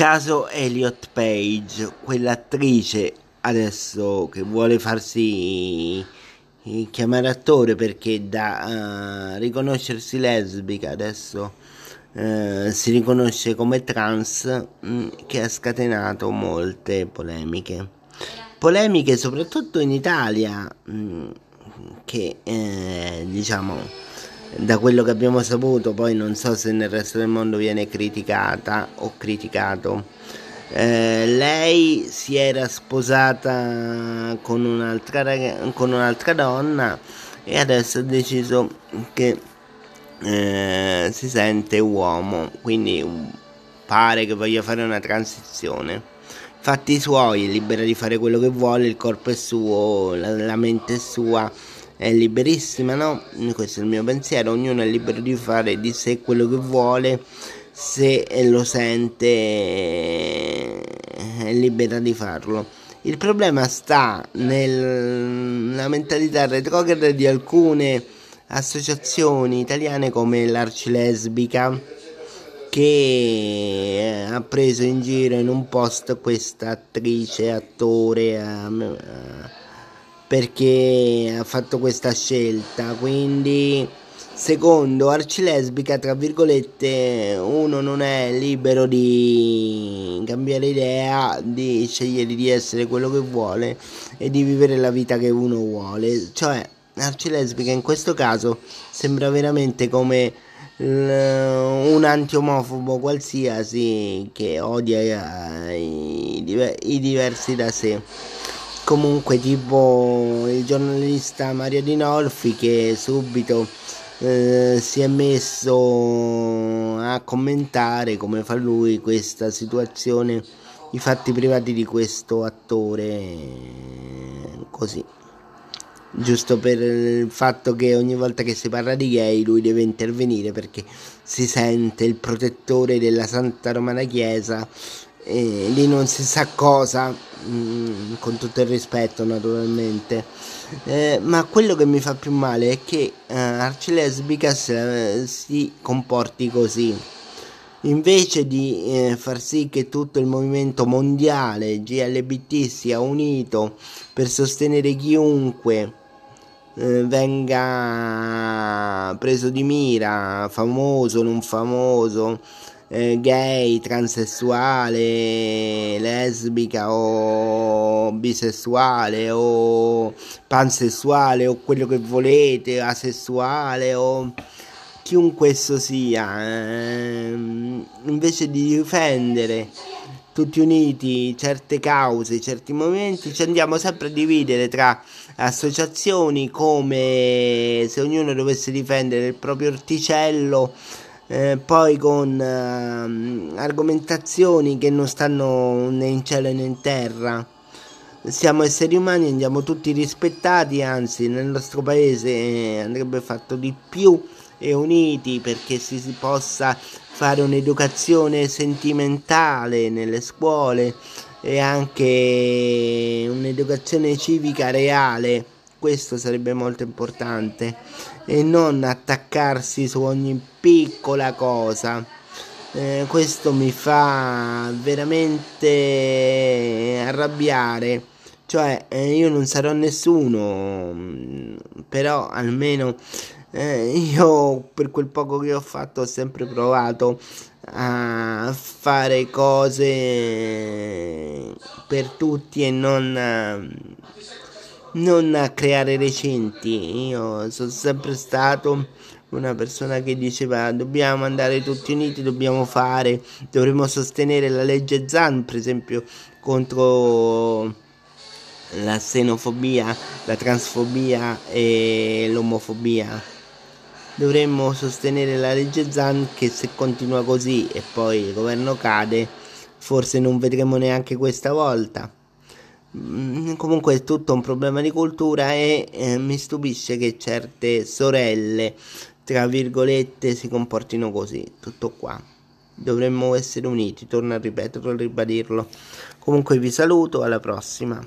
Caso Elliot Page, quell'attrice adesso che vuole farsi chiamare attore perché da uh, riconoscersi lesbica adesso uh, si riconosce come trans mh, mm, che ha scatenato molte polemiche. Polemiche soprattutto in Italia mh, mm, che eh, diciamo da quello che abbiamo saputo, poi non so se nel resto del mondo viene criticata o criticato. Eh, lei si era sposata con un'altra, con un'altra donna e adesso ha deciso che eh, si sente uomo, quindi pare che voglia fare una transizione. Fatti suoi, libera di fare quello che vuole, il corpo è suo, la, la mente è sua è liberissima, no? Questo è il mio pensiero, ognuno è libero di fare di sé quello che vuole, se lo sente è libera di farlo. Il problema sta nella mentalità retrograda di alcune associazioni italiane come l'Arcilesbica che ha preso in giro in un post questa attrice, attore, perché ha fatto questa scelta. Quindi, secondo Arcilesbica, tra virgolette, uno non è libero di cambiare idea, di scegliere di essere quello che vuole e di vivere la vita che uno vuole. Cioè, Arcilesbica in questo caso sembra veramente come un anti-omofobo qualsiasi che odia i, i diversi da sé comunque tipo il giornalista Mario Di Norfi che subito eh, si è messo a commentare come fa lui questa situazione i fatti privati di questo attore così. Giusto per il fatto che ogni volta che si parla di gay lui deve intervenire perché si sente il protettore della Santa Romana Chiesa e lì non si sa cosa, mm, con tutto il rispetto naturalmente, eh, ma quello che mi fa più male è che eh, Arcelesbica si, si comporti così. Invece di eh, far sì che tutto il movimento mondiale GLBT sia unito per sostenere chiunque eh, venga preso di mira, famoso, non famoso, eh, gay, transessuale, lesbica o bisessuale o pansessuale o quello che volete, asessuale o chiunque esso sia, ehm, invece di difendere tutti uniti certe cause, certi movimenti, ci andiamo sempre a dividere tra associazioni come se ognuno dovesse difendere il proprio orticello eh, poi con eh, argomentazioni che non stanno né in cielo né in terra. Siamo esseri umani, andiamo tutti rispettati, anzi nel nostro paese andrebbe fatto di più e uniti perché si, si possa fare un'educazione sentimentale nelle scuole e anche un'educazione civica reale questo sarebbe molto importante e non attaccarsi su ogni piccola cosa. Eh, questo mi fa veramente arrabbiare. Cioè, eh, io non sarò nessuno, però almeno eh, io per quel poco che ho fatto ho sempre provato a fare cose per tutti e non non a creare recinti. Io sono sempre stato una persona che diceva dobbiamo andare tutti uniti, dobbiamo fare, dovremmo sostenere la legge Zan, per esempio, contro la xenofobia, la transfobia e l'omofobia. Dovremmo sostenere la legge Zan che se continua così e poi il governo cade, forse non vedremo neanche questa volta. Mm, comunque è tutto un problema di cultura e eh, mi stupisce che certe sorelle, tra virgolette, si comportino così. Tutto qua. Dovremmo essere uniti, torno a ripeterlo, a ribadirlo. Comunque vi saluto, alla prossima.